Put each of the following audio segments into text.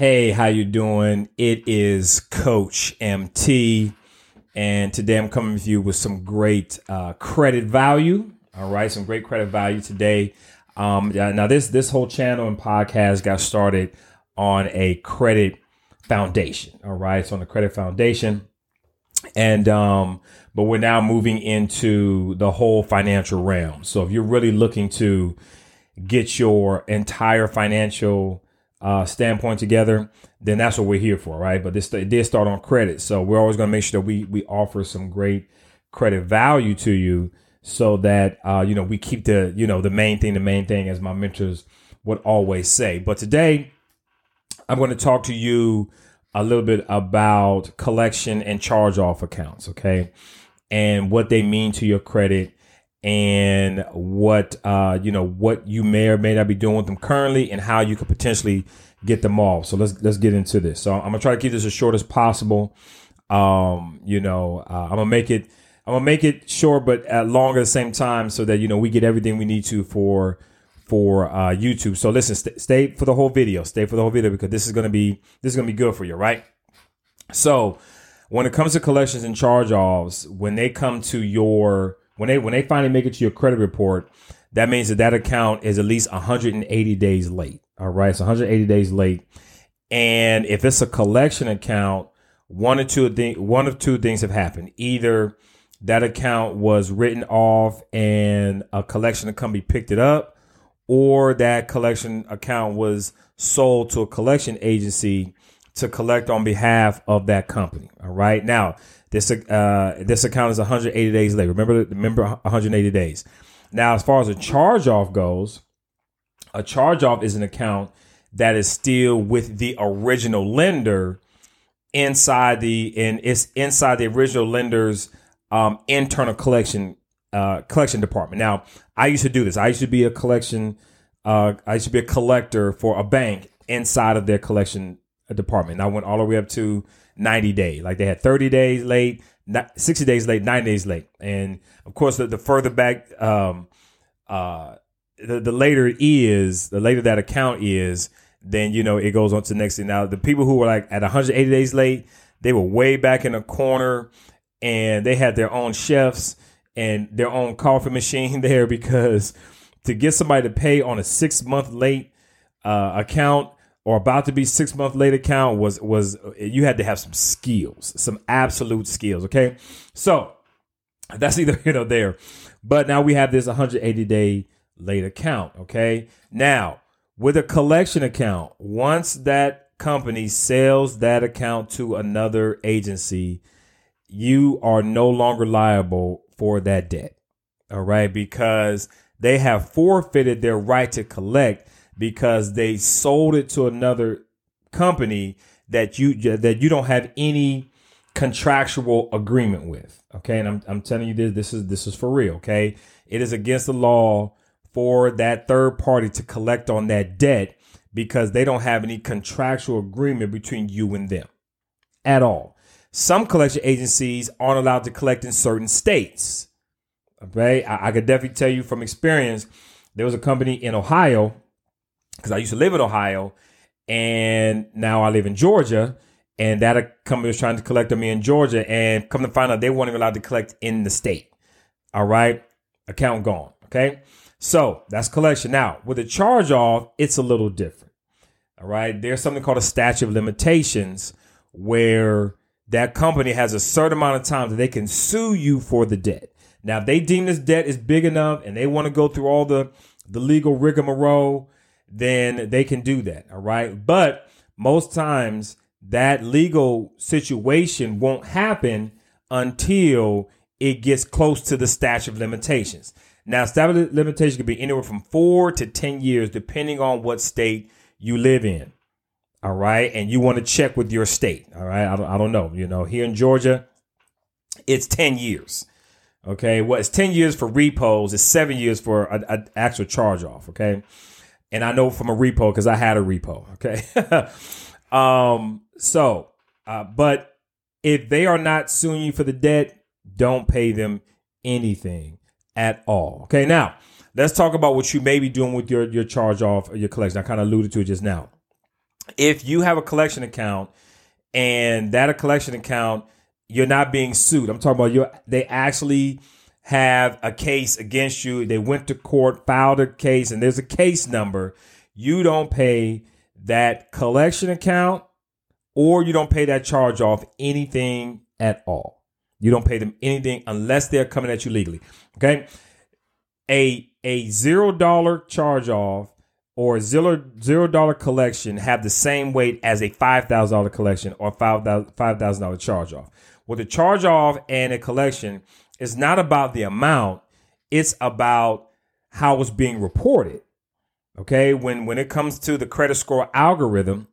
Hey, how you doing? It is Coach MT, and today I'm coming with you with some great uh, credit value. All right, some great credit value today. Um, now this this whole channel and podcast got started on a credit foundation. All right, so on the credit foundation, and um, but we're now moving into the whole financial realm. So if you're really looking to get your entire financial uh, standpoint together, then that's what we're here for, right? But this it did start on credit, so we're always going to make sure that we we offer some great credit value to you, so that uh, you know we keep the you know the main thing, the main thing, as my mentors would always say. But today, I'm going to talk to you a little bit about collection and charge off accounts, okay, and what they mean to your credit and what uh, you know what you may or may not be doing with them currently and how you could potentially get them off. So let's let's get into this. So I'm gonna try to keep this as short as possible. Um, you know, uh, I'm gonna make it I'm gonna make it short but at long at the same time so that you know we get everything we need to for for uh, YouTube. So listen, st- stay for the whole video. Stay for the whole video because this is gonna be this is gonna be good for you, right? So when it comes to collections and charge offs, when they come to your when they when they finally make it to your credit report, that means that that account is at least 180 days late. All right, it's 180 days late, and if it's a collection account, one or two thing, one of two things have happened. Either that account was written off and a collection company picked it up, or that collection account was sold to a collection agency to collect on behalf of that company. All right, now this uh, this account is 180 days late. Remember, remember 180 days. Now, as far as a charge off goes, a charge off is an account that is still with the original lender inside the and it's inside the original lender's um, internal collection uh, collection department. Now, I used to do this. I used to be a collection. Uh, I used to be a collector for a bank inside of their collection department. And I went all the way up to 90 day. Like they had 30 days late, 60 days late, 90 days late. And of course, the, the further back, um, uh, the, the later is, the later that account is, then, you know, it goes on to the next thing. Now, the people who were like at 180 days late, they were way back in a corner and they had their own chefs and their own coffee machine there because to get somebody to pay on a six month late uh, account, or about to be six month late account was was you had to have some skills, some absolute skills. Okay, so that's either here or there. But now we have this 180 day late account. Okay, now with a collection account, once that company sells that account to another agency, you are no longer liable for that debt. All right, because they have forfeited their right to collect because they sold it to another company that you that you don't have any contractual agreement with. Okay, and I'm I'm telling you this this is this is for real. Okay, it is against the law for that third party to collect on that debt because they don't have any contractual agreement between you and them at all. Some collection agencies aren't allowed to collect in certain states. Okay, I, I could definitely tell you from experience. There was a company in Ohio because I used to live in Ohio and now I live in Georgia. And that company was trying to collect on me in Georgia. And come to find out, they weren't even allowed to collect in the state. All right. Account gone. Okay. So that's collection. Now, with a charge off, it's a little different. All right. There's something called a statute of limitations where that company has a certain amount of time that they can sue you for the debt. Now, if they deem this debt is big enough and they want to go through all the, the legal rigmarole, then they can do that. All right. But most times that legal situation won't happen until it gets close to the statute of limitations. Now, statute of limitations can be anywhere from four to 10 years, depending on what state you live in. All right. And you want to check with your state. All right. I don't, I don't know. You know, here in Georgia, it's 10 years. Okay. Well, it's 10 years for repos, it's seven years for an actual charge off. Okay and I know from a repo because I had a repo. Okay. um, so, uh, but if they are not suing you for the debt, don't pay them anything at all. Okay. Now, let's talk about what you may be doing with your, your charge off your collection. I kind of alluded to it just now. if you have a collection account and that a collection account, you're not being sued. I'm talking about you. They actually have a case against you. They went to court, filed a case, and there's a case number. You don't pay that collection account or you don't pay that charge off anything at all. You don't pay them anything unless they're coming at you legally. Okay. A a zero dollar charge off or zero zero dollar collection have the same weight as a five thousand dollar collection or five thousand dollar charge off. With a charge off and a collection is not about the amount; it's about how it's being reported. Okay, when when it comes to the credit score algorithm,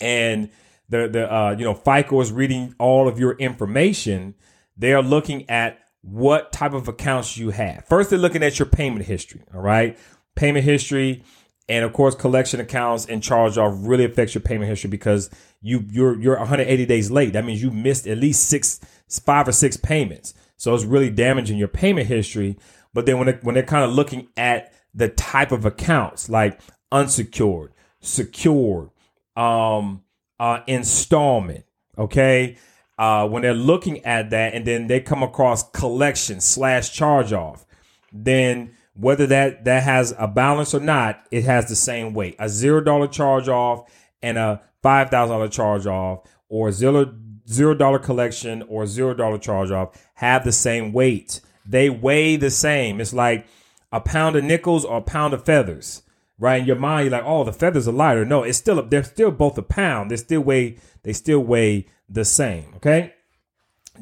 and the the uh, you know FICO is reading all of your information, they are looking at what type of accounts you have. First, they're looking at your payment history. All right, payment history, and of course, collection accounts and charge off really affects your payment history because you you're you're 180 days late. That means you missed at least six, five or six payments. So it's really damaging your payment history. But then when it, when they're kind of looking at the type of accounts like unsecured, secured, um, uh, installment. Okay. Uh, when they're looking at that and then they come across collection slash charge off, then whether that that has a balance or not, it has the same weight. A zero dollar charge off and a five thousand dollar charge off, or zero zero dollar collection or zero dollar charge off have the same weight. They weigh the same. It's like a pound of nickels or a pound of feathers right? In your mind, you're like, oh, the feathers are lighter. No, it's still they're still both a pound. They still weigh they still weigh the same. Okay.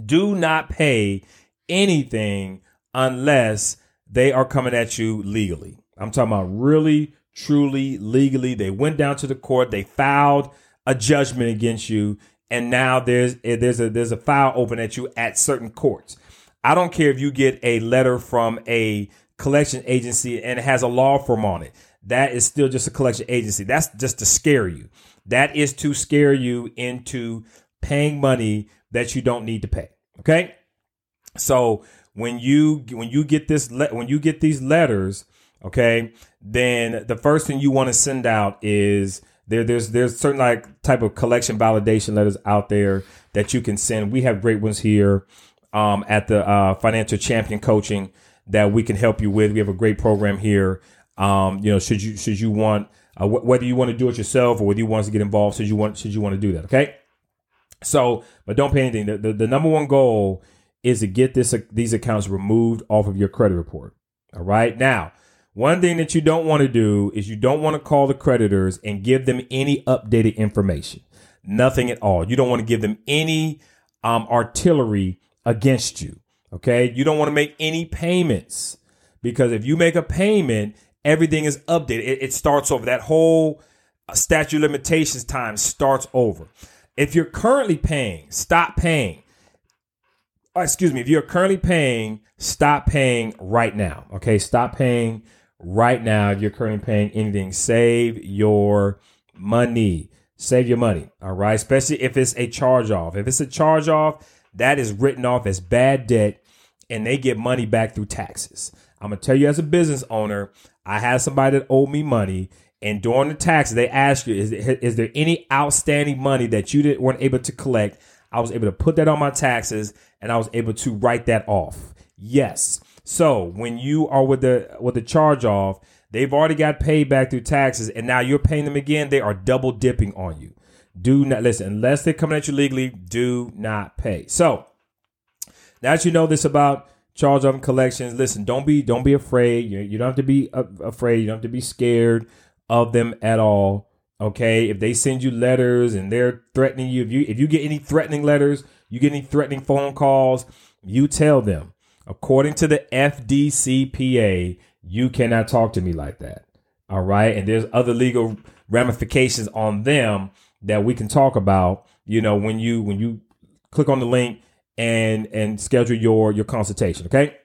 Do not pay anything unless they are coming at you legally. I'm talking about really, truly, legally. They went down to the court. They filed a judgment against you, and now there's eh, there's a there's a file open at you at certain courts. I don't care if you get a letter from a collection agency and it has a law firm on it that is still just a collection agency. That's just to scare you. That is to scare you into paying money that you don't need to pay. Okay. So when you when you get this when you get these letters, okay, then the first thing you want to send out is there there's there's certain like type of collection validation letters out there that you can send. We have great ones here um, at the uh, Financial Champion Coaching that we can help you with. We have a great program here um, you know, should you should you want uh, wh- whether you want to do it yourself or whether you want to get involved, should you want should you want to do that? Okay. So, but don't pay anything. The, the, the number one goal is to get this uh, these accounts removed off of your credit report. All right. Now, one thing that you don't want to do is you don't want to call the creditors and give them any updated information. Nothing at all. You don't want to give them any um, artillery against you. Okay. You don't want to make any payments because if you make a payment everything is updated. It, it starts over. That whole uh, statute limitations time starts over. If you're currently paying, stop paying. Oh, excuse me. If you're currently paying, stop paying right now. Okay, stop paying right now. If you're currently paying anything, save your money. Save your money. All right, especially if it's a charge off. If it's a charge off, that is written off as bad debt, and they get money back through taxes. I'm gonna tell you as a business owner, I had somebody that owed me money, and during the taxes, they asked you, is there, is there any outstanding money that you didn't weren't able to collect? I was able to put that on my taxes, and I was able to write that off. Yes. So when you are with the with the charge off, they've already got paid back through taxes, and now you're paying them again. They are double dipping on you. Do not listen unless they're coming at you legally. Do not pay. So now that you know this about charge off collections. Listen, don't be don't be afraid. You, you don't have to be afraid. You don't have to be scared of them at all. Okay, if they send you letters and they're threatening you, if you if you get any threatening letters, you get any threatening phone calls, you tell them. According to the FDCPA, you cannot talk to me like that. All right, and there's other legal ramifications on them that we can talk about. You know, when you when you click on the link and and schedule your your consultation. Okay.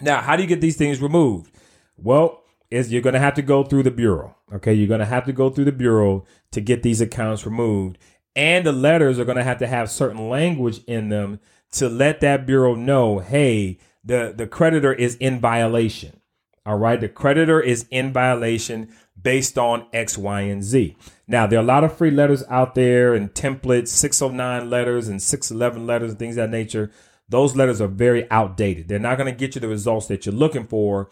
Now, how do you get these things removed? Well, is you're going to have to go through the bureau. Okay, you're going to have to go through the bureau to get these accounts removed, and the letters are going to have to have certain language in them to let that bureau know, hey, the the creditor is in violation. All right, the creditor is in violation. based on X, Y, and Z. Now, there are a lot of free letters out there and templates, 609 letters and 611 letters and things of that nature. Those letters are very outdated. They're not going to get you the results that you're looking for.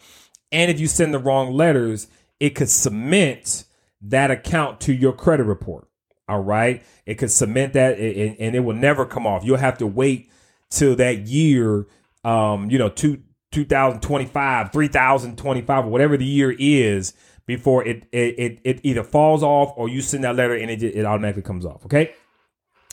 And if you send the wrong letters, it could cement that account to your credit report. All right. It could cement that and, and it will never come off. You'll have to wait till that year, um, you know, two, 2025, 3025, or whatever the year is before it, it, it, it either falls off or you send that letter and it, it automatically comes off. Okay.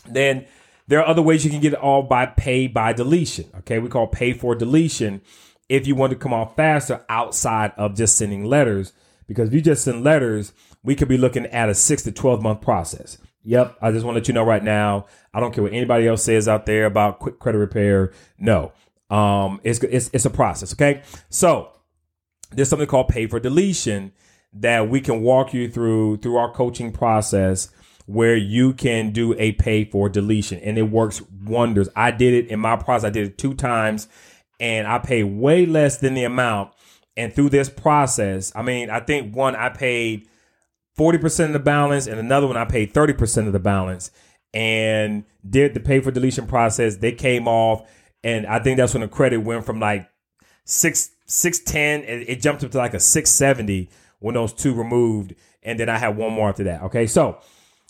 Then there are other ways you can get it all by pay by deletion. Okay. We call pay for deletion if you want to come off faster outside of just sending letters. Because if you just send letters, we could be looking at a six to 12 month process. Yep. I just want to let you know right now. I don't care what anybody else says out there about quick credit repair. No, um, it's, it's, it's a process. Okay. So there's something called pay for deletion that we can walk you through through our coaching process where you can do a pay for deletion and it works wonders. I did it in my process. I did it two times and I paid way less than the amount. And through this process, I mean, I think one, I paid 40% of the balance and another one, I paid 30% of the balance and did the pay for deletion process. They came off. And I think that's when the credit went from like six, 610, it, it jumped up to like a 670 when those two removed. And then I had one more after that. Okay. So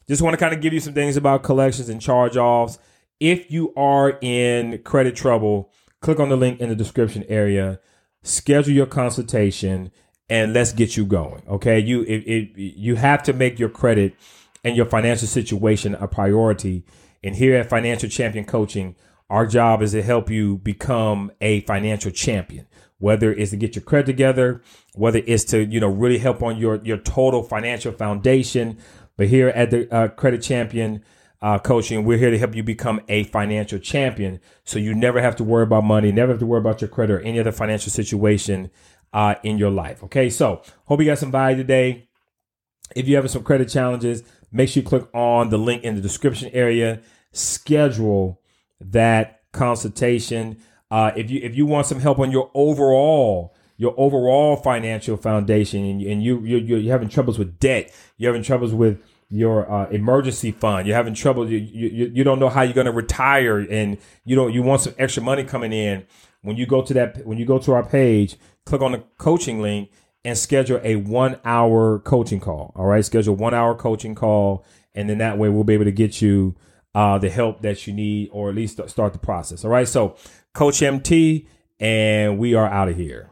just want to kind of give you some things about collections and charge offs. If you are in credit trouble, click on the link in the description area, schedule your consultation, and let's get you going. Okay. You, it, it, you have to make your credit and your financial situation a priority. And here at Financial Champion Coaching, our job is to help you become a financial champion whether it's to get your credit together, whether it's to, you know, really help on your, your total financial foundation. But here at the uh, Credit Champion uh, Coaching, we're here to help you become a financial champion. So you never have to worry about money, never have to worry about your credit or any other financial situation uh, in your life. Okay. So hope you got some value today. If you have some credit challenges, make sure you click on the link in the description area, schedule that consultation. Uh, if you if you want some help on your overall your overall financial foundation and, and you you you're having troubles with debt, you're having troubles with your uh, emergency fund, you're having trouble, you, you you don't know how you're going to retire, and you don't you want some extra money coming in. When you go to that when you go to our page, click on the coaching link and schedule a one hour coaching call. All right, schedule one hour coaching call, and then that way we'll be able to get you uh, the help that you need, or at least start the process. All right, so Coach MT, and we are out of here.